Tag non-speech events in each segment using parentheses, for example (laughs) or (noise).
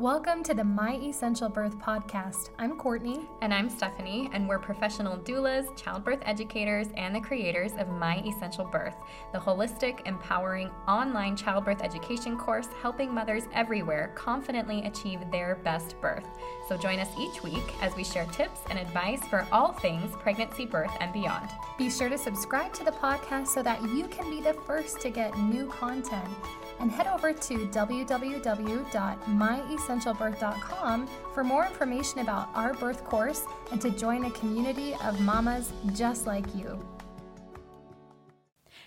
Welcome to the My Essential Birth podcast. I'm Courtney. And I'm Stephanie, and we're professional doulas, childbirth educators, and the creators of My Essential Birth, the holistic, empowering online childbirth education course helping mothers everywhere confidently achieve their best birth. So join us each week as we share tips and advice for all things pregnancy, birth, and beyond. Be sure to subscribe to the podcast so that you can be the first to get new content and head over to www.myessentialbirth.com for more information about our birth course and to join a community of mamas just like you.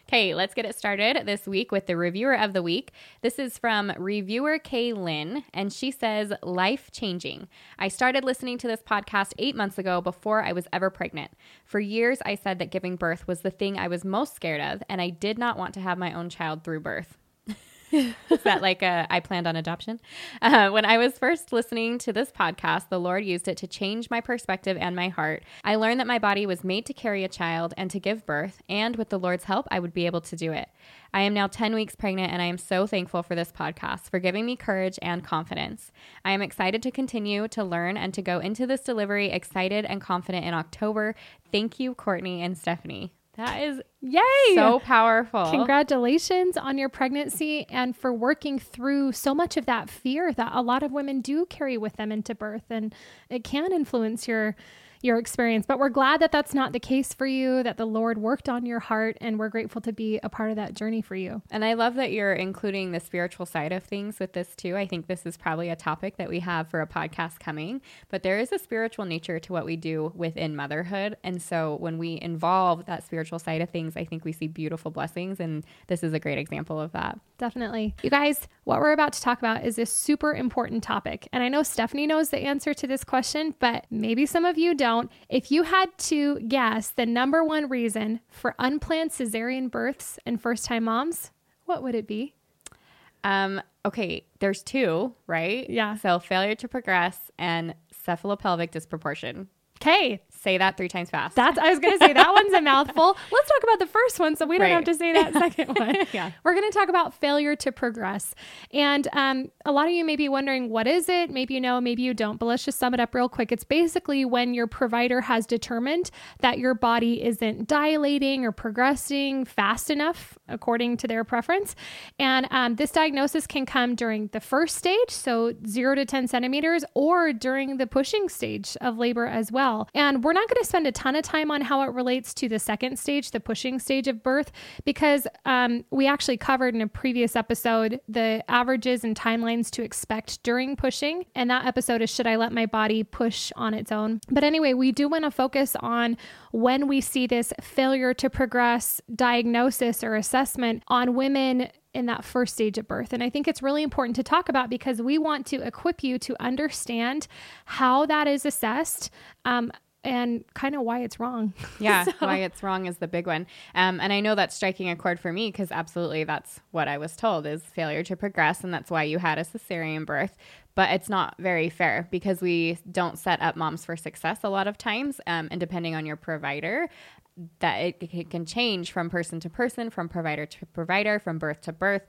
Okay, let's get it started this week with the reviewer of the week. This is from reviewer Kay Lynn, and she says, Life changing. I started listening to this podcast eight months ago before I was ever pregnant. For years, I said that giving birth was the thing I was most scared of, and I did not want to have my own child through birth. (laughs) Is that like a I planned on adoption? Uh, when I was first listening to this podcast, the Lord used it to change my perspective and my heart. I learned that my body was made to carry a child and to give birth, and with the Lord's help, I would be able to do it. I am now 10 weeks pregnant, and I am so thankful for this podcast for giving me courage and confidence. I am excited to continue to learn and to go into this delivery excited and confident in October. Thank you, Courtney and Stephanie. That is Yay! So powerful. Congratulations on your pregnancy and for working through so much of that fear that a lot of women do carry with them into birth and it can influence your your experience. But we're glad that that's not the case for you, that the Lord worked on your heart, and we're grateful to be a part of that journey for you. And I love that you're including the spiritual side of things with this too. I think this is probably a topic that we have for a podcast coming, but there is a spiritual nature to what we do within motherhood. And so when we involve that spiritual side of things, I think we see beautiful blessings. And this is a great example of that. Definitely. You guys, what we're about to talk about is a super important topic. And I know Stephanie knows the answer to this question, but maybe some of you don't don't. If you had to guess the number one reason for unplanned cesarean births and first time moms, what would it be? Um, okay, there's two, right? Yeah. So failure to progress and cephalopelvic disproportion. Okay. Say that three times fast. That's I was gonna say that one's a mouthful. (laughs) Let's talk about the first one so we don't Right. have to say that second one. (laughs) Yeah. We're gonna talk about failure to progress. And um, a lot of you may be wondering what is it? Maybe you know, maybe you don't, but let's just sum it up real quick. It's basically when your provider has determined that your body isn't dilating or progressing fast enough according to their preference. And um, this diagnosis can come during the first stage, so zero to 10 centimeters, or during the pushing stage of labor as well. And we're not going to spend a ton of time on how it relates to the second stage, the pushing stage of birth, because um, we actually covered in a previous episode the averages and timelines to expect during pushing. And that episode is Should I Let My Body Push on Its Own? But anyway, we do want to focus on when we see this failure to progress diagnosis or assessment on women in that first stage of birth. And I think it's really important to talk about because we want to equip you to understand how that is assessed. Um, and kind of why it's wrong. (laughs) Yeah, So- why it's wrong is the big one. Um, and I know that's striking a chord for me because absolutely that's what I was told is failure to progress, and that's why you had a cesarean birth. But it's not very fair because we don't set up moms for success a lot of times, um, and depending on your provider, that it, it can change from person to person, from provider to provider, from birth to birth.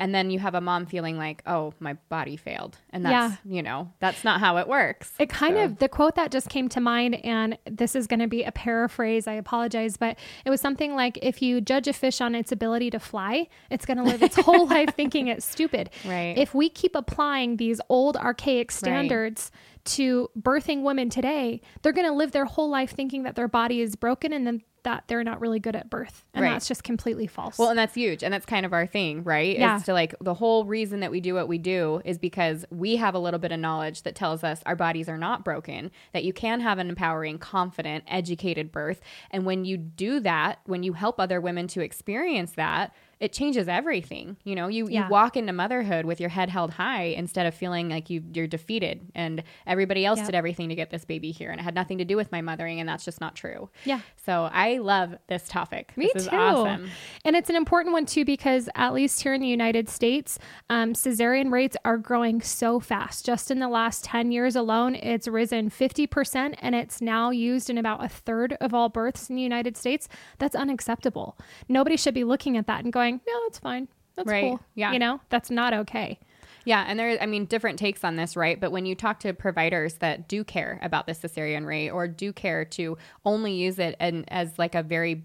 And then you have a mom feeling like, oh, my body failed. And that's, you know, that's not how it works. It kind So- of, the quote that just came to mind, and this is going to be a paraphrase, I apologize, but it was something like if you judge a fish on its ability to fly, it's going to live its whole life (laughs) thinking it's stupid. Right. If we keep applying these old archaic standards to birthing women today, they're going to live their whole life thinking that their body is broken and then that they're not really good at birth. And Right. that's just completely false. Well, and that's huge. And that's kind of our thing, right? Yeah. Is to like the whole reason that we do what we do is because we have a little bit of knowledge that tells us our bodies are not broken, that you can have an empowering, confident, educated birth. And when you do that, when you help other women to experience that, it changes everything. You know, you, Yeah. you walk into motherhood with your head held high instead of feeling like you you're defeated and everybody else did everything to get this baby here and it had nothing to do with my mothering and that's just not true. Yeah. So I love this topic. Me this too. is awesome. And it's an important one too because at least here in the United States, um, cesarean rates are growing so fast. Just in the last 10 years alone, it's risen 50% and it's now used in about a third of all births in the United States. That's unacceptable. Nobody should be looking at that and going, no, that's fine. That's Right. cool. Yeah. You know, that's not okay. Yeah, and there, I mean, different takes on this, right? But when you talk to providers that do care about the cesarean rate or do care to only use it and as like a very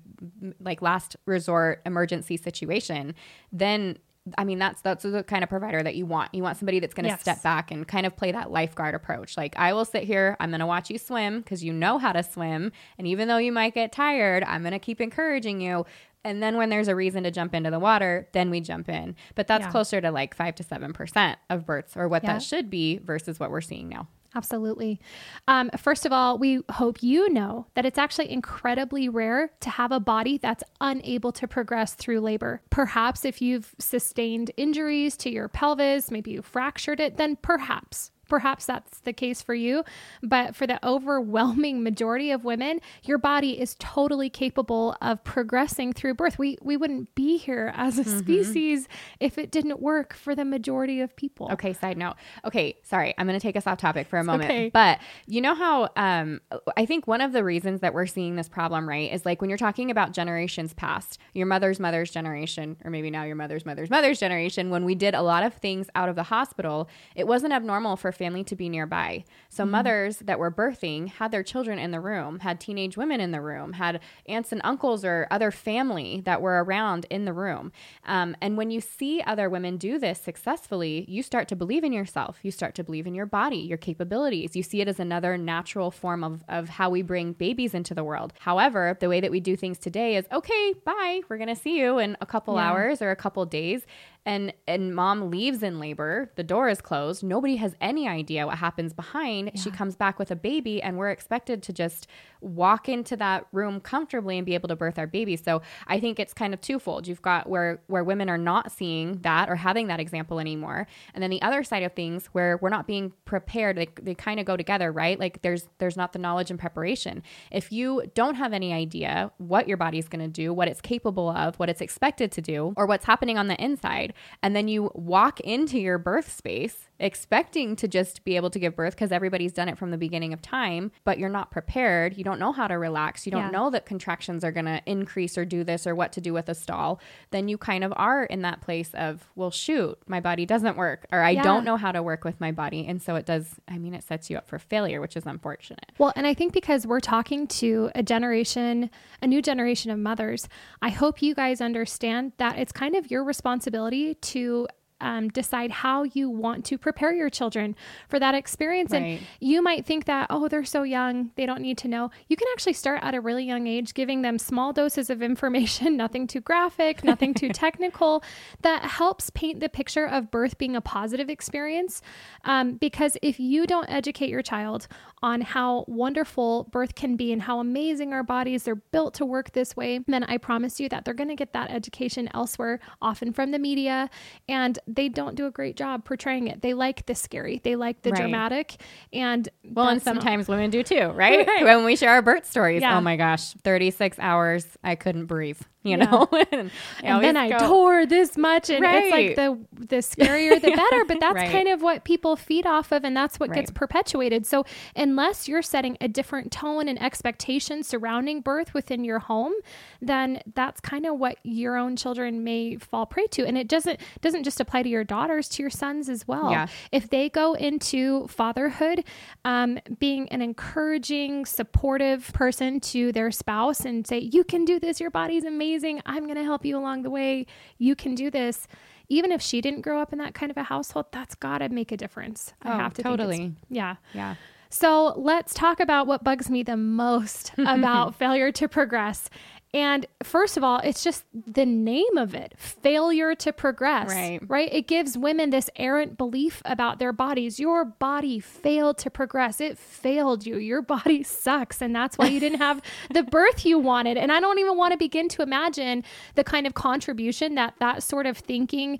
like last resort emergency situation, then I mean, that's that's the kind of provider that you want. You want somebody that's going to yes. step back and kind of play that lifeguard approach. Like, I will sit here, I'm going to watch you swim because you know how to swim, and even though you might get tired, I'm going to keep encouraging you. And then when there's a reason to jump into the water, then we jump in. But that's yeah. closer to like five to seven percent of births, or what yeah. that should be versus what we're seeing now. Absolutely. Um, first of all, we hope you know that it's actually incredibly rare to have a body that's unable to progress through labor. Perhaps if you've sustained injuries to your pelvis, maybe you fractured it, then perhaps perhaps that's the case for you. But for the overwhelming majority of women, your body is totally capable of progressing through birth. We, we wouldn't be here as a mm-hmm. species if it didn't work for the majority of people. Okay, side note. Okay, sorry, I'm going to take us off topic for a moment. Okay. But you know how um, I think one of the reasons that we're seeing this problem, right, is like when you're talking about generations past, your mother's mother's generation, or maybe now your mother's mother's mother's generation, when we did a lot of things out of the hospital, it wasn't abnormal for family to be nearby. So mm-hmm. mothers that were birthing had their children in the room, had teenage women in the room, had aunts and uncles or other family that were around in the room. Um, and when you see other women do this successfully, you start to believe in yourself. You start to believe in your body, your capabilities. You see it as another natural form of, of how we bring babies into the world. However, the way that we do things today is okay, bye. We're going to see you in a couple yeah. hours or a couple days and and mom leaves in labor the door is closed nobody has any idea what happens behind yeah. she comes back with a baby and we're expected to just walk into that room comfortably and be able to birth our baby. So I think it's kind of twofold. You've got where where women are not seeing that or having that example anymore, and then the other side of things where we're not being prepared. They, they kind of go together, right? Like there's there's not the knowledge and preparation. If you don't have any idea what your body's going to do, what it's capable of, what it's expected to do, or what's happening on the inside, and then you walk into your birth space expecting to just be able to give birth because everybody's done it from the beginning of time, but you're not prepared. You don't know how to relax. You don't yeah. know that contractions are going to increase or do this or what to do with a stall. Then you kind of are in that place of, well, shoot, my body doesn't work, or I yeah. don't know how to work with my body. And so it does, I mean, it sets you up for failure, which is unfortunate. Well, and I think because we're talking to a generation, a new generation of mothers, I hope you guys understand that it's kind of your responsibility to um, decide how you want to prepare your children for that experience. Right. And you might think that, oh, they're so young, they don't need to know. You can actually start at a really young age, giving them small doses of information, (laughs) nothing too graphic, nothing too (laughs) technical, that helps paint the picture of birth being a positive experience. Um, because if you don't educate your child on how wonderful birth can be and how amazing our bodies are built to work this way, then I promise you that they're going to get that education elsewhere, often from the media. And they don't do a great job portraying it. They like the scary, they like the right. dramatic, and well, and sometimes not... (laughs) women do too, right? right? When we share our birth stories, oh yeah. oh my gosh, thirty six hours, I couldn't breathe you yeah. know (laughs) and, and then i tore this much and right. it's like the the scarier the (laughs) better but that's right. kind of what people feed off of and that's what right. gets perpetuated so unless you're setting a different tone and expectation surrounding birth within your home then that's kind of what your own children may fall prey to and it doesn't doesn't just apply to your daughters to your sons as well yeah. if they go into fatherhood um, being an encouraging supportive person to their spouse and say you can do this your body's amazing amazing. I'm going to help you along the way. You can do this. Even if she didn't grow up in that kind of a household, that's got to make a difference. I oh, have to totally. yeah. Yeah. So let's talk about what bugs me the most (laughs) about failure to progress. And first of all, it's just the name of it failure to progress. Right. Right. It gives women this errant belief about their bodies. Your body failed to progress. It failed you. Your body (laughs) sucks. And that's why you didn't have the birth you wanted. And I don't even want to begin to imagine the kind of contribution that that sort of thinking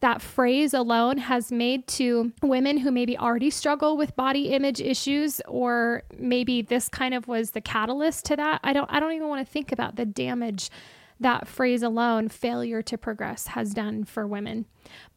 that phrase alone has made to women who maybe already struggle with body image issues or maybe this kind of was the catalyst to that. I don't I don't even want to think about the damage that phrase alone, failure to progress, has done for women.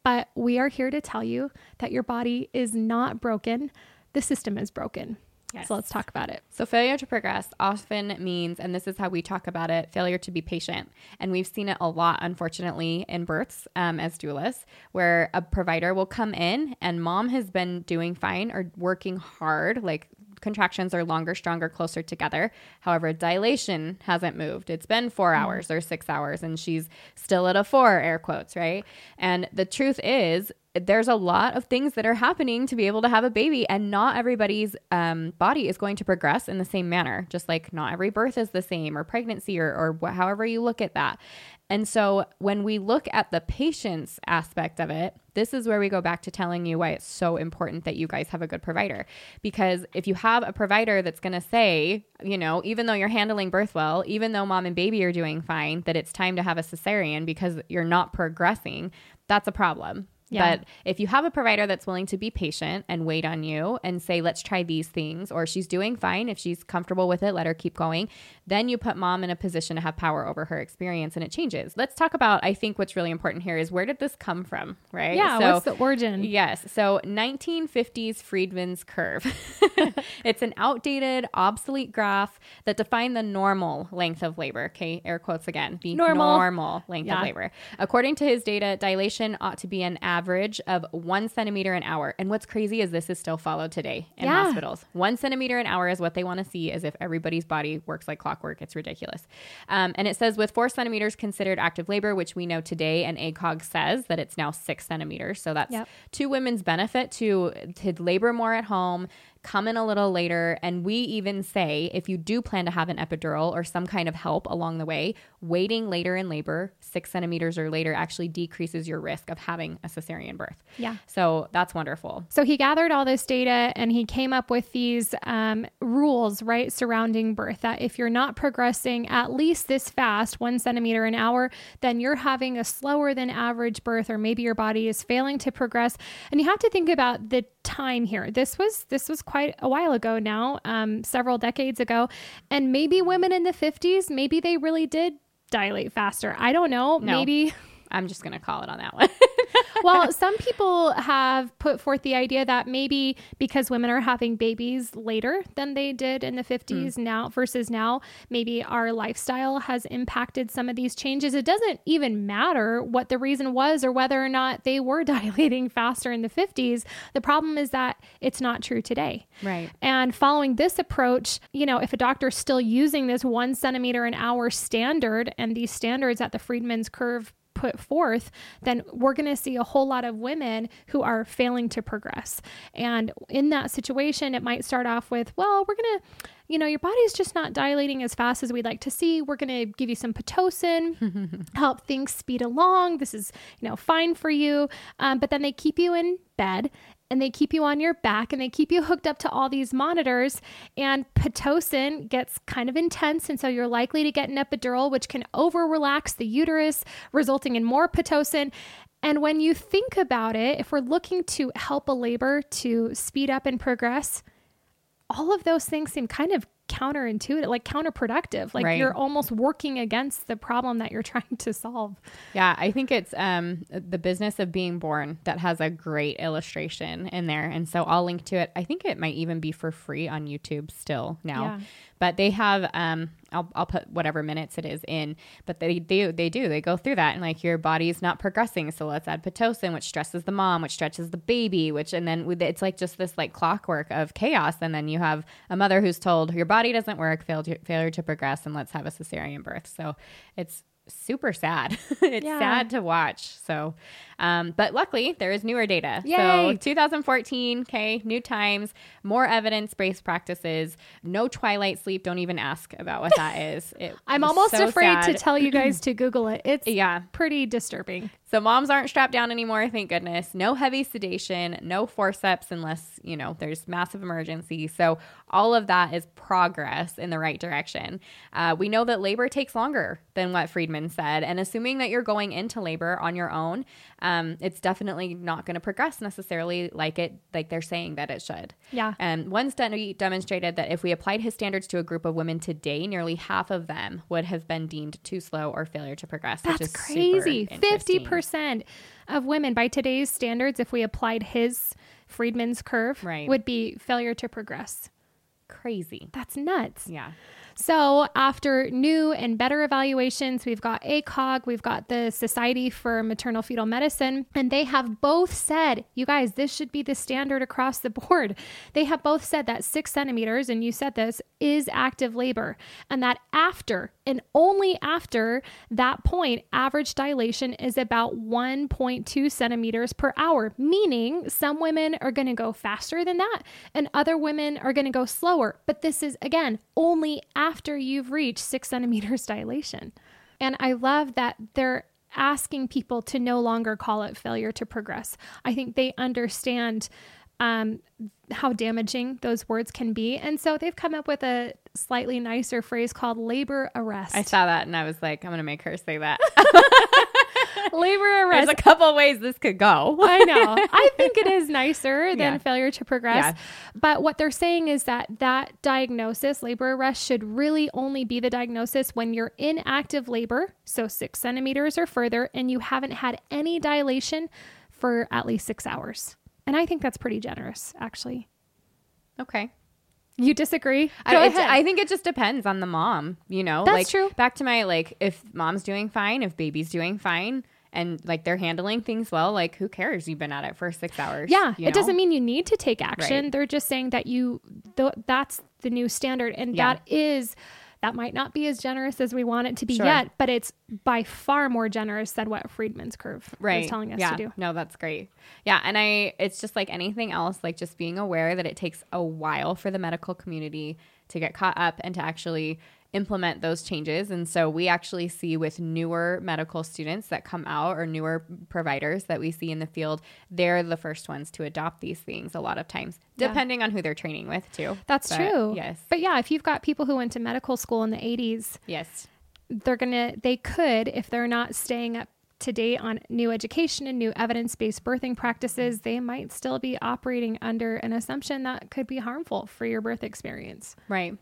But we are here to tell you that your body is not broken. The system is broken. Yes. So let's talk about it. So, failure to progress often means, and this is how we talk about it, failure to be patient. And we've seen it a lot, unfortunately, in births um, as doulas, where a provider will come in and mom has been doing fine or working hard, like contractions are longer, stronger, closer together. However, dilation hasn't moved. It's been four Mm-hmm. hours or six hours, and she's still at a four, air quotes, right? And the truth is, there's a lot of things that are happening to be able to have a baby, and not everybody's um, body is going to progress in the same manner. Just like not every birth is the same, or pregnancy, or, or wh- however you look at that. And so when we look at the patience aspect of it, this is where we go back to telling you why it's so important that you guys have a good provider. Because if you have a provider that's going to say, you know, even though you're handling birth well, even though mom and baby are doing fine, that it's time to have a cesarean because you're not progressing, that's a problem. Yeah. But if you have a provider that's willing to be patient and wait on you and say, let's try these things, or she's doing fine, if she's comfortable with it, let her keep going, then you put mom in a position to have power over her experience and it changes. Let's talk about, I think what's really important here is where did this come from, right? Yeah. So- what's the origin? Yes. So 1950s Friedman's curve. (laughs) it's an outdated, obsolete graph that defined the normal length of labor. Okay, air quotes again. The Normal. normal length Yeah. of labor. According to his data, dilation ought to be an average of one centimeter an hour. And what's crazy is this is still followed today in Yeah. hospitals. One centimeter an hour is what they want to see, as if everybody's body works like clockwork. It's ridiculous. Um, and it says with four centimeters considered active labor, which we know today, and ACOG says that it's now six centimeters. So that's Yep. to women's benefit to to labor more at home come in a little later and we even say if you do plan to have an epidural or some kind of help along the way waiting later in labor six centimeters or later actually decreases your risk of having a cesarean birth Yeah. so that's wonderful So he gathered all this data and he came up with these um, rules, right, surrounding birth. That if you're not progressing at least this fast, one centimeter an hour, then you're having a slower than average birth, or maybe your body is failing to progress. And you have to think about the time here. This was this was quite a while ago now, um, several decades ago, and maybe women in the 50s, maybe they really did dilate faster. I don't know. No. Maybe i'm just going to call it on that one (laughs) well, some people have put forth the idea that maybe because women are having babies later than they did in the 50s mm. now versus now, maybe our lifestyle has impacted some of these changes. It doesn't even matter what the reason was or whether or not they were (laughs) dilating faster in the 50s. The problem is that it's not true today. right And following this approach, you know, if a doctor's still using this one centimeter an hour standard and these standards at the Friedman's curve put forth, then we're going to see a whole lot of women who are failing to progress. And in that situation, it might start off with, well, we're going to, you know, your body's just not dilating as fast as we'd like to see. We're going to give you some Pitocin, (laughs) help things speed along. This is, you know, fine for you. Um, but then they keep you in bed and they keep you on your back and they keep you hooked up to all these monitors and pitocin gets kind of intense and so you're likely to get an epidural which can over relax the uterus resulting in more pitocin. And when you think about it if we're looking to help a labor to speed up and progress all of those things seem kind of counterintuitive like counterproductive like Right. you're almost working against the problem that you're (laughs) trying to solve Yeah, I think it's um, the business of being born that has a great illustration in there, and so I'll link to it. I think it might even be for free on YouTube still now, Yeah. but they have um, I'll, I'll put whatever minutes it is in, but they do they do they go through that and like your body's not progressing, so let's add pitocin, which stresses the mom, which stretches the baby, which and then it's like just this like clockwork of chaos, and then you have a mother who's told your body doesn't work, failure to, failure to progress, and let's have a cesarean birth. So it's super sad. (laughs) it's Yeah. sad to watch. So, um, but luckily there is newer data. Yay. So 2014, okay, new times, more evidence-based practices, no twilight sleep. Don't even ask about what that (laughs) is. It i'm almost so afraid to tell you guys (clears throat) to google it it's Yeah. pretty disturbing So moms aren't strapped down anymore, thank goodness. No heavy sedation, no forceps unless, you know, there's massive emergency. So all of that is progress in the right direction. Uh, we know that labor takes longer than what Friedman said. And assuming that you're going into labor on your own, um, it's definitely not going to progress necessarily like it like they're saying that it should. Yeah. And one study demonstrated that if we applied his standards to a group of women today, nearly half of them would have been deemed too slow or failure to progress. which That's is crazy. Fifty percent of women, by today's standards, if we applied his Friedman's curve, Right. would be failure to progress. crazy. That's nuts. Yeah. So, after new and better evaluations, we've got ACOG, we've got the Society for Maternal Fetal Medicine, and they have both said, you guys, this should be the standard across the board. They have both said that six centimeters, and you said this, is active labor, and that after and only after that point, average dilation is about 1.2 centimeters per hour, meaning some women are going to go faster than that and other women are going to go slower. But this is, again, only after you've reached six centimeters (laughs) dilation. And I love that they're asking people to no longer call it failure to progress. I think they understand um, how damaging those words can be. And so they've come up with a slightly nicer phrase called labor arrest. I saw that and I was like, I'm going to make her say that. (laughs) (laughs) labor arrest. There's a couple ways this could go. (laughs) I know. I (laughs) think it is nicer than Yeah. failure to progress. Yeah. But what they're saying is that that diagnosis, labor arrest, should really only be the diagnosis when you're in active labor, so six centimeters or further, and you haven't had any dilation for at least six hours. And I think that's pretty generous, actually. Okay. You disagree? I, Go it's- ahead. I think it just depends on the mom, you know? That's like, true. Back to my, like, if mom's doing fine, if baby's doing fine, and like they're handling things well, like, who cares? You've been at it for six hours. Yeah, you it doesn't mean you need to take action. Right. They're just saying that you th- that's the new standard and Yeah. that is that might not be as generous as we want it to be Sure. yet, but it's by far more generous than what Friedman's curve right. is telling us yeah. to do. No, that's great. Yeah. And I, it's just like anything else, like just being aware that it takes a while for the medical community to get caught up and to actually implement those changes. And so we actually see with newer medical students that come out or newer providers that we see in the field, they're the first ones to adopt these things a lot of times, Yeah. depending on who they're training with too. That's But, true. Yes. But yeah, if you've got people who went to medical school in the 80s, Yes. they're going to they could if they're not staying up to date on new education and new evidence-based birthing practices, they might still be operating under an assumption that could be harmful for your birth experience. Right.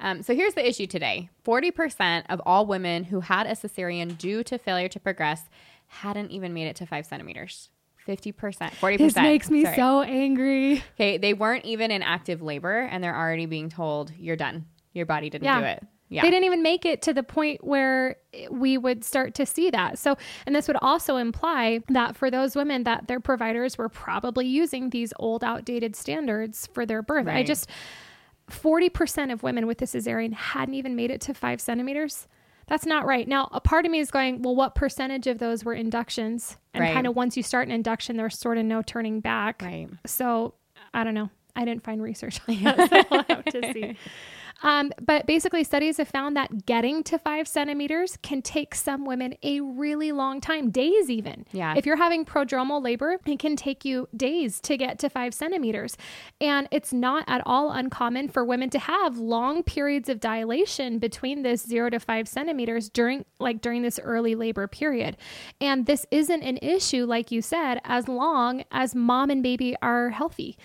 Um, so here's the issue today 40% of all women who had a cesarean due to failure to progress hadn't even made it to five centimeters. 50%, 40%. This makes me Sorry. so angry. Okay, they weren't even in active labor and they're already being told, you're done. Your body didn't Yeah. do it. Yeah. They didn't even make it to the point where we would start to see that. So, and this would also imply that for those women that their providers were probably using these old outdated standards for their birth. I just 40% of women with a cesarean hadn't even made it to 5 centimeters. That's not right. Now, a part of me is going, well, what percentage of those were inductions? And Right. kind of once you start an induction, there's sort of no turning back. Right. So I don't know. I didn't find research on (laughs) that, so we'll have to see. Um, but basically, studies have found that getting to five centimeters can take some women a really long time, days even. Yeah. If you're having prodromal labor, it can take you days to get to five centimeters. And it's not at all uncommon for women to have long periods of dilation between this zero to five centimeters during, like, during this early labor period. And this isn't an issue, like you said, as long as mom and baby are healthy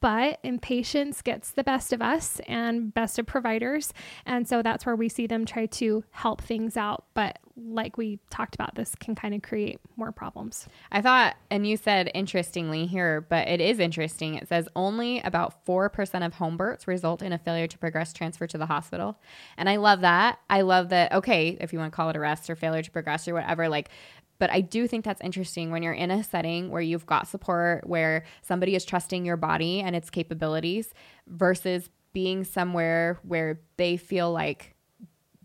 but impatience gets the best of us and best of providers. And so that's where we see them try to help things out. But like we talked about, this can kind of create more problems. I thought, and you said interestingly here, but it is interesting. It says only about 4% of home births result in a failure to progress transfer to the hospital. And I love that. I love that, okay, if you want to call it arrest or failure to progress or whatever, like, but I do think that's interesting when you're in a setting where you've got support, where somebody is trusting your body and its capabilities versus being somewhere where they feel like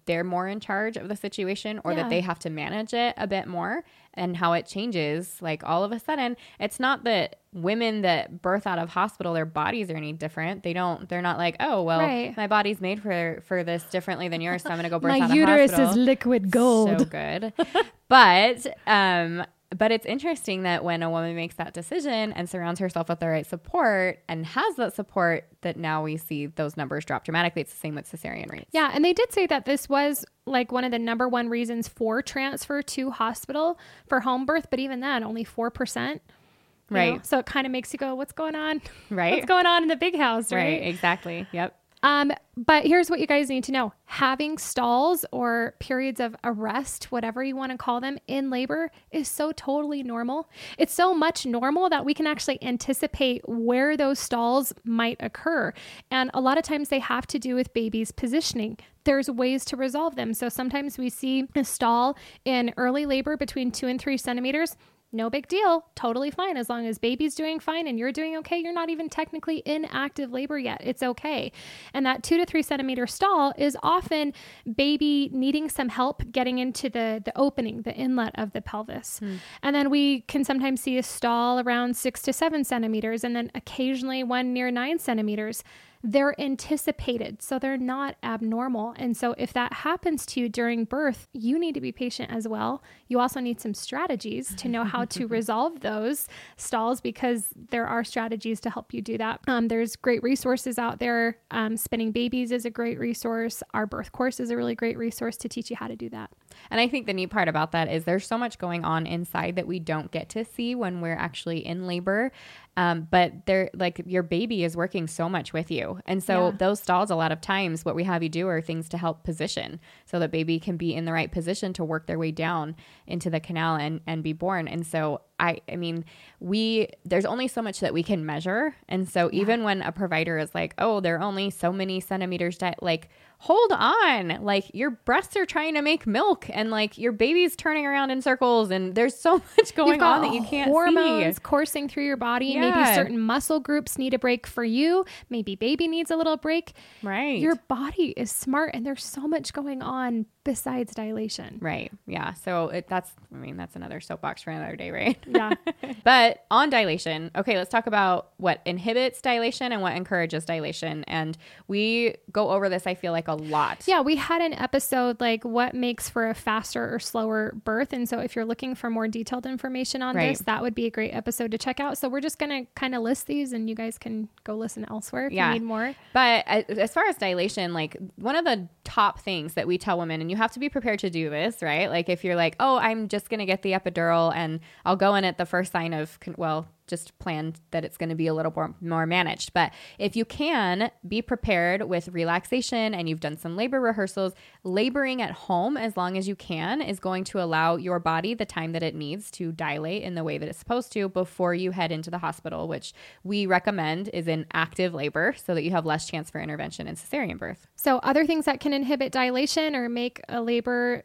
they're more in charge of the situation or Yeah. that they have to manage it a bit more and how it changes like all of a sudden it's not that women that birth out of hospital their bodies are any different they don't they're not like oh well Right. my body's made for for this differently than yours so i'm gonna go (laughs) birth My out of uterus hospital is liquid gold. so good. (laughs) but um but it's interesting that when a woman makes that decision and surrounds herself with the right support and has that support that now we see those numbers drop dramatically. It's the same with cesarean rates. Yeah, and they did say that this was like one of the number one reasons for transfer to hospital for home birth, but even then, only 4%. Right. know? So it kind of makes you go, what's going on? (laughs) Right. What's going on in the big house, Right, right? exactly. Yep. Um, but here's what you guys need to know having stalls or periods of arrest, whatever you want to call them, in labor is so totally normal. It's so much normal that we can actually anticipate where those stalls might occur. And a lot of times they have to do with baby's positioning. There's ways to resolve them. So sometimes we see a stall in early labor between two and three centimeters no big deal. Totally fine. As long as baby's doing fine and you're doing okay, you're not even technically in active labor yet. It's okay. And that two to three centimeter stall is often baby needing some help getting into the, the opening, the inlet of the pelvis. Hmm. And then we can sometimes see a stall around six to seven centimeters, and then occasionally one near nine centimeters they're anticipated, so they're not abnormal. And so, if that happens to you during birth, you need to be patient as well. You also need some strategies to know how to (laughs) resolve those stalls because there are strategies to help you do that. Um, there's great resources out there. Um, Spinning Babies is a great resource. Our birth course is a really great resource to teach you how to do that. And I think the neat part about that is there's so much going on inside that we don't get to see when we're actually in labor. Um, but they're like your baby is working so much with you. And so yeah. those stalls, a lot of times, what we have you do are things to help position so that baby can be in the right position to work their way down into the canal and, and be born. And so I, I mean, we, there's only so much that we can measure. And so yeah. even when a provider is like, oh, they're only so many centimeters, di-, like hold on like your breasts are trying to make milk and like your baby's turning around in circles and there's so (laughs) much going on that you can't hormones see. coursing through your body yeah. maybe certain muscle groups need a break for you maybe baby needs a little break right your body is smart and there's so much going on besides dilation right yeah so it, that's i mean that's another soapbox for another day right yeah (laughs) but on dilation okay let's talk about what inhibits dilation and what encourages dilation and we go over this i feel like a lot. Yeah, we had an episode like what makes for a faster or slower birth. And so if you're looking for more detailed information on right. this, that would be a great episode to check out. So we're just going to kind of list these and you guys can go listen elsewhere if yeah. you need more. But as far as dilation, like one of the top things that we tell women, and you have to be prepared to do this, right? Like if you're like, oh, I'm just going to get the epidural and I'll go in at the first sign of, well, just plan that it's going to be a little more, more managed. But if you can be prepared with relaxation and you've done some labor rehearsals, laboring at home as long as you can is going to allow your body the time that it needs to dilate in the way that it's supposed to before you head into the hospital, which we recommend is in active labor so that you have less chance for intervention in cesarean birth. So, other things that can inhibit dilation or make a labor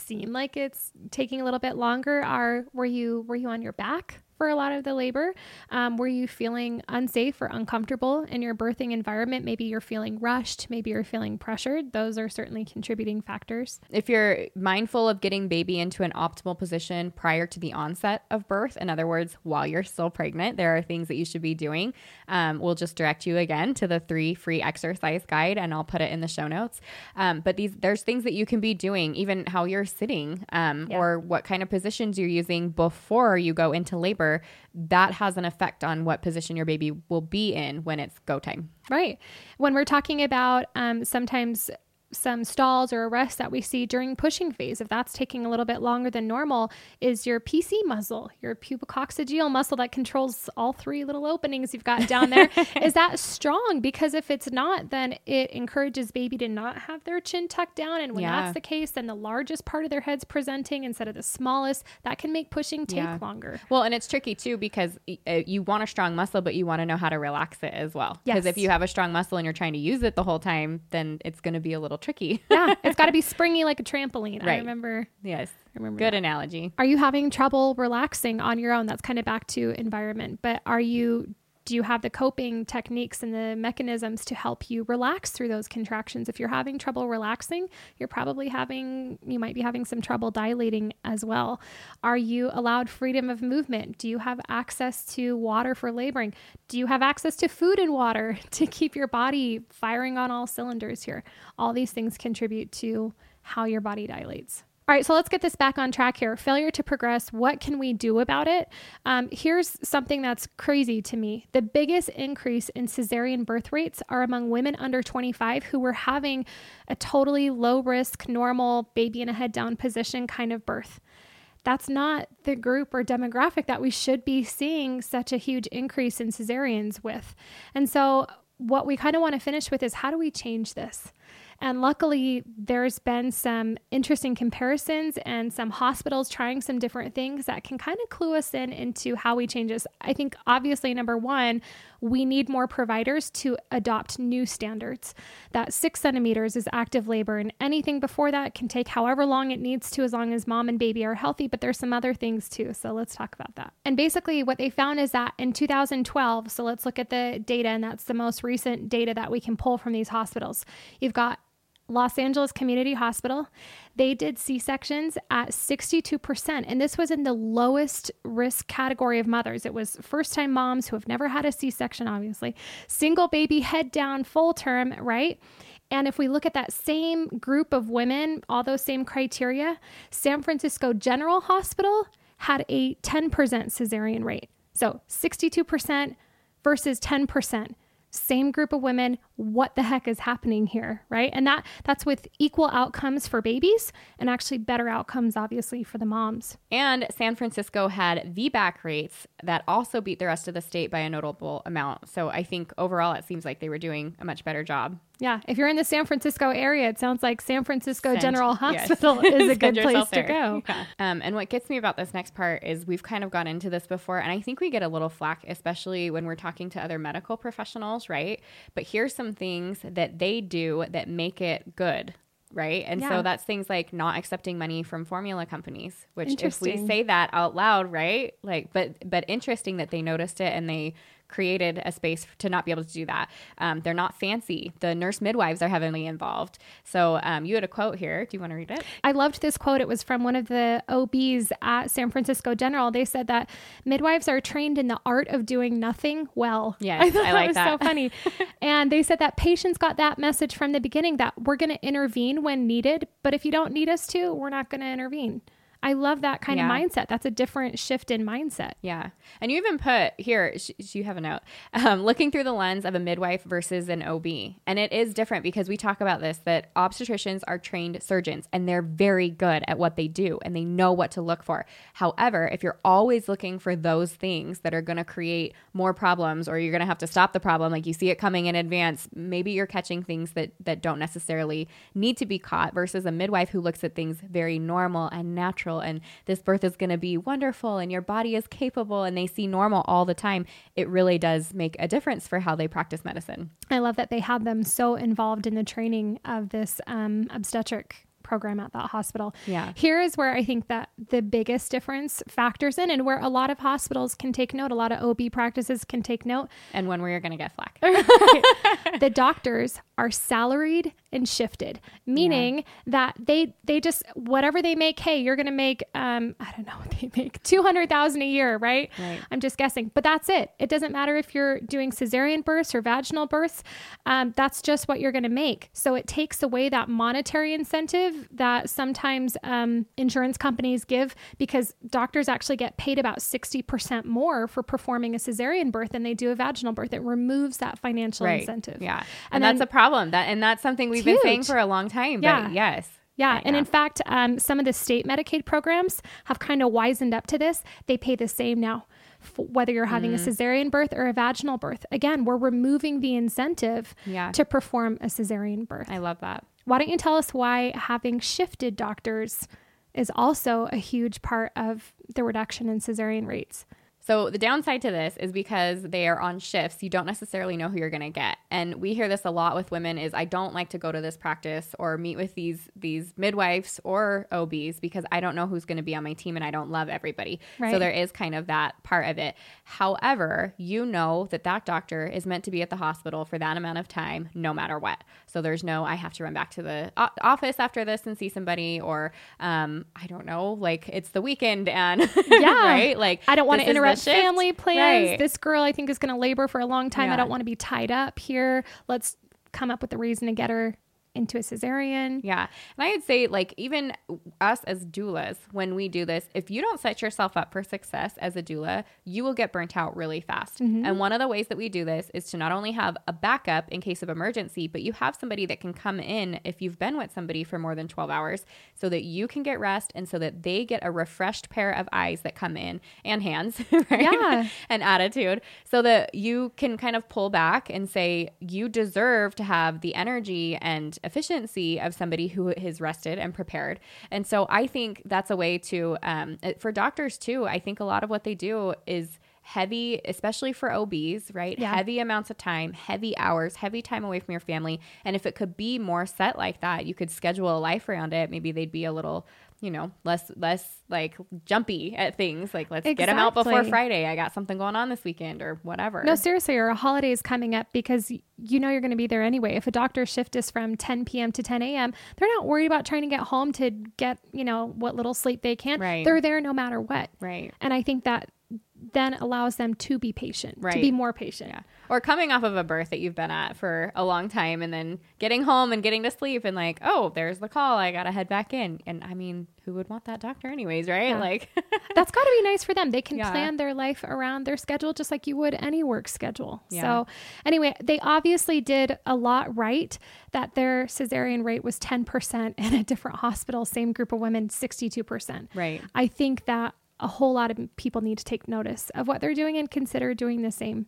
seem like it's taking a little bit longer. Are were you were you on your back for a lot of the labor? Um, were you feeling unsafe or uncomfortable in your birthing environment? Maybe you're feeling rushed, maybe you're feeling pressured. Those are certainly contributing factors. If you're mindful of getting baby into an optimal position prior to the onset of birth, in other words, while you're still pregnant, there are things that you should be doing. Um, we'll just direct you again to the three free exercise guide, and I'll put it in the show notes. Um, but these there's things that you can be doing, even how you're sitting, um, yeah. or what kind of positions you're using before you go into labor that has an effect on what position your baby will be in when it's go time. Right. When we're talking about um, sometimes some stalls or arrests that we see during pushing phase, if that's taking a little bit longer than normal, is your PC muscle, your pubococcygeal muscle that controls all three little openings you've got down there. (laughs) is that strong? Because if it's not, then it encourages baby to not have their chin tucked down. And when yeah. that's the case, then the largest part of their head's presenting instead of the smallest. That can make pushing take yeah. longer. Well, and it's tricky too because uh, you want a strong muscle, but you want to know how to relax it as well. Because yes. if you have a strong muscle and you're trying to use it the whole time, then it's going to be a little little tricky. (laughs) yeah, it's got to be springy like a trampoline. Right. I remember. Yes. I remember Good that. analogy. Are you having trouble relaxing on your own? That's kind of back to environment. But are you do you have the coping techniques and the mechanisms to help you relax through those contractions? If you're having trouble relaxing, you're probably having, you might be having some trouble dilating as well. Are you allowed freedom of movement? Do you have access to water for laboring? Do you have access to food and water (laughs) to keep your body firing on all cylinders here? All these things contribute to how your body dilates. All right, so let's get this back on track here. Failure to progress, what can we do about it? Um, here's something that's crazy to me. The biggest increase in cesarean birth rates are among women under 25 who were having a totally low risk, normal baby in a head down position kind of birth. That's not the group or demographic that we should be seeing such a huge increase in cesareans with. And so, what we kind of want to finish with is how do we change this? And luckily, there's been some interesting comparisons and some hospitals trying some different things that can kind of clue us in into how we change this. I think, obviously, number one, we need more providers to adopt new standards. That six centimeters is active labor, and anything before that can take however long it needs to, as long as mom and baby are healthy. But there's some other things too. So let's talk about that. And basically, what they found is that in 2012, so let's look at the data, and that's the most recent data that we can pull from these hospitals. You've got Los Angeles Community Hospital, they did C sections at 62%. And this was in the lowest risk category of mothers. It was first time moms who have never had a C section, obviously, single baby, head down, full term, right? And if we look at that same group of women, all those same criteria, San Francisco General Hospital had a 10% cesarean rate. So 62% versus 10% same group of women what the heck is happening here right? And that that's with equal outcomes for babies and actually better outcomes obviously for the moms. And san francisco had the VBAC rates that also beat the rest of the state by a notable amount. So i think overall it seems like they were doing a much better job yeah, if you're in the San Francisco area, it sounds like San Francisco General Hospital yes. (laughs) is a good place to go. Yeah. Um, and what gets me about this next part is we've kind of gone into this before, and I think we get a little flack, especially when we're talking to other medical professionals, right? But here's some things that they do that make it good right? And yeah. so that's things like not accepting money from formula companies, which if we say that out loud, right? Like but but interesting that they noticed it and they created a space to not be able to do that. Um, they're not fancy. The nurse midwives are heavily involved. So um, you had a quote here. Do you want to read it? I loved this quote. It was from one of the OBs at San Francisco General. They said that midwives are trained in the art of doing nothing well. Yes, (laughs) I, thought I like that. Was that. so funny. (laughs) and they said that patients got that message from the beginning that we're going to intervene when needed, but if you don't need us to, we're not going to intervene. I love that kind yeah. of mindset. That's a different shift in mindset. Yeah. And you even put here, sh- you have a note, um, looking through the lens of a midwife versus an OB. And it is different because we talk about this that obstetricians are trained surgeons and they're very good at what they do and they know what to look for. However, if you're always looking for those things that are going to create more problems or you're going to have to stop the problem, like you see it coming in advance, maybe you're catching things that, that don't necessarily need to be caught versus a midwife who looks at things very normal and natural natural and this birth is going to be wonderful and your body is capable and they see normal all the time, it really does make a difference for how they practice medicine. I love that they have them so involved in the training of this um, obstetric program at that hospital. Yeah. Here is where I think that the biggest difference factors in and where a lot of hospitals can take note, a lot of OB practices can take note. And when we're going to get flack. (laughs) the doctors are salaried and shifted, meaning yeah. that they they just whatever they make, hey, you're going to make um I don't know what they make, (laughs) 200,000 a year, right? right? I'm just guessing. But that's it. It doesn't matter if you're doing cesarean births or vaginal births. Um, that's just what you're going to make. So it takes away that monetary incentive that sometimes um, insurance companies give because doctors actually get paid about 60% more for performing a cesarean birth than they do a vaginal birth. It removes that financial right. incentive. Yeah. And, and that's a problem. That and that's something we've been saying for a long time. Yeah. yes. Yeah. And in fact, um, some of the state Medicaid programs have kind of wisened up to this. They pay the same now, whether you're having mm. a cesarean birth or a vaginal birth. Again, we're removing the incentive yeah. to perform a cesarean birth. I love that. Why don't you tell us why having shifted doctors is also a huge part of the reduction in cesarean rates? So the downside to this is because they are on shifts, you don't necessarily know who you're going to get. And we hear this a lot with women is I don't like to go to this practice or meet with these these midwives or OBs because I don't know who's going to be on my team and I don't love everybody. Right. So there is kind of that part of it. However, you know that that doctor is meant to be at the hospital for that amount of time no matter what. So there's no I have to run back to the office after this and see somebody or um I don't know, like it's the weekend and (laughs) yeah, right? Like I don't want to interrupt family plans. Right. This girl, I think, is going to labor for a long time. Yeah. I don't want to be tied up here. Let's come up with a reason to get her into a cesarean. Yeah. And I would say, like, even us as doulas, when we do this, if you don't set yourself up for success as a doula, you will get burnt out really fast. Mm-hmm. And one of the ways that we do this is to not only have a backup in case of emergency, but you have somebody that can come in if you've been with somebody for more than 12 hours so that you can get rest and so that they get a refreshed pair of eyes that come in and hands, (laughs) right? Yeah. and attitude so that you can kind of pull back and say, you deserve to have the energy and efficiency of somebody who is rested and prepared. And so I think that's a way to, um, for doctors too, I think a lot of what they do is heavy, especially for OBs, right? Yeah. Heavy amounts of time, heavy hours, heavy time away from your family. And if it could be more set like that, you could schedule a life around it. Maybe they'd be a little you know, less less like jumpy at things. Like let's exactly. get them out before Friday. I got something going on this weekend or whatever. No, seriously, or a holiday is coming up because you know you're going to be there anyway. If a doctor's shift is from 10 p.m. to 10 a.m., they're not worried about trying to get home to get you know what little sleep they can. Right. They're there no matter what. Right. And I think that then allows them to be patient, right. to be more patient. Yeah. Or coming off of a birth that you've been at for a long time and then getting home and getting to sleep and like, oh, there's the call. I got to head back in. And I mean, who would want that doctor anyways, right? Yeah. Like (laughs) That's got to be nice for them. They can yeah. plan their life around their schedule just like you would any work schedule. So, anyway, they obviously did a lot right that their cesarean rate was 10% (laughs) in a different hospital, same group of women 62%. Right. I think that a whole lot of people need to take notice of what they're doing and consider doing the same.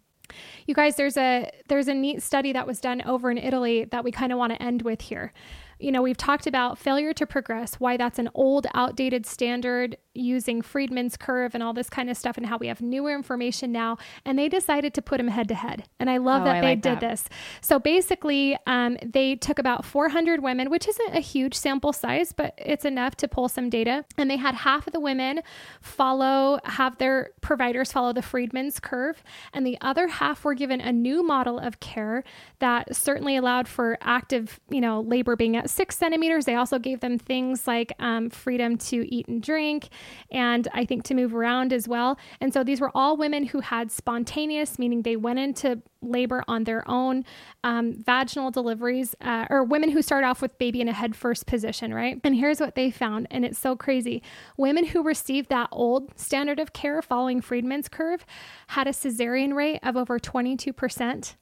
You guys, there's a there's a neat study that was done over in Italy that we kind of want to end with here you know, we've talked about failure to progress, why that's an old, outdated standard using Friedman's curve and all this kind of stuff, and how we have newer information now. And they decided to put them head to head. And I love oh, that I they like did that. this. So basically, um, they took about 400 women, which isn't a huge sample size, but it's enough to pull some data. And they had half of the women follow, have their providers follow the Friedman's curve, and the other half were given a new model of care that certainly allowed for active, you know, labor being at six centimeters. They also gave them things like um, freedom to eat and drink, and I think to move around as well. And so these were all women who had spontaneous, meaning they went into labor on their own, um, vaginal deliveries, uh, or women who start off with baby in a head first position, right? And here's what they found, and it's so crazy. Women who received that old standard of care following Friedman's curve had a cesarean rate of over 22%.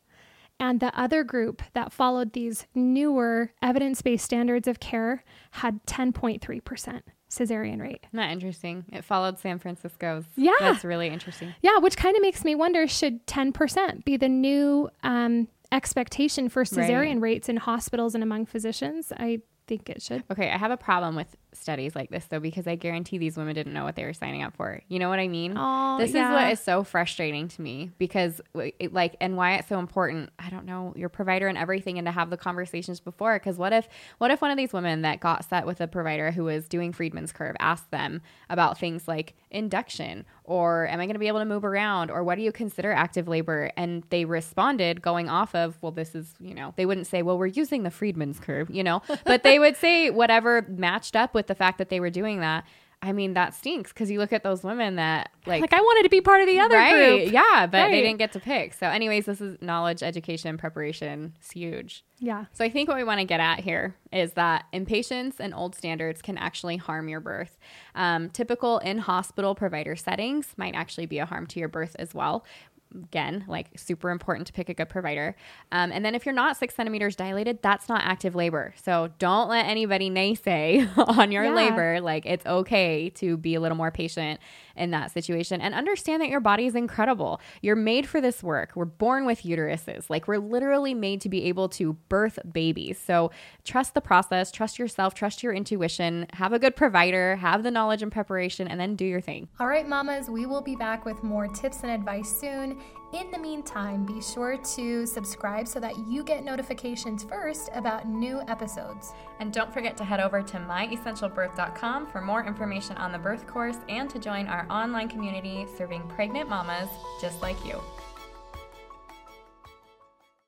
And the other group that followed these newer evidence based standards of care had 10.3% cesarean rate. Not interesting. It followed San Francisco's. Yeah. That's really interesting. Yeah, which kind of makes me wonder should 10% be the new um, expectation for cesarean right. rates in hospitals and among physicians? I think it should. Okay, I have a problem with studies like this though because I guarantee these women didn't know what they were signing up for. You know what I mean? Oh, this yeah. is what is so frustrating to me because it, like and why it's so important. I don't know your provider and everything and to have the conversations before because what if what if one of these women that got set with a provider who was doing Friedman's curve asked them about things like induction or am I going to be able to move around or what do you consider active labor and they responded going off of well this is, you know, they wouldn't say well we're using the Friedman's curve, you know, but they would say whatever matched up with the fact that they were doing that. I mean, that stinks because you look at those women that like, like I wanted to be part of the other right, group. Yeah, but right. they didn't get to pick. So, anyways, this is knowledge, education, preparation. It's huge. Yeah. So, I think what we want to get at here is that impatience and old standards can actually harm your birth. Um, typical in hospital provider settings might actually be a harm to your birth as well again, like super important to pick a good provider. Um, and then if you're not six centimeters dilated, that's not active labor. So don't let anybody naysay (laughs) on your yeah. labor. Like it's okay to be a little more patient in that situation and understand that your body is incredible. You're made for this work. We're born with uteruses. Like we're literally made to be able to birth babies. So trust the process, trust yourself, trust your intuition, have a good provider, have the knowledge and preparation, and then do your thing. All right, mamas, we will be back with more tips and advice soon. In the meantime, be sure to subscribe so that you get notifications first about new episodes. And don't forget to head over to myessentialbirth.com for more information on the birth course and to join our online community serving pregnant mamas just like you.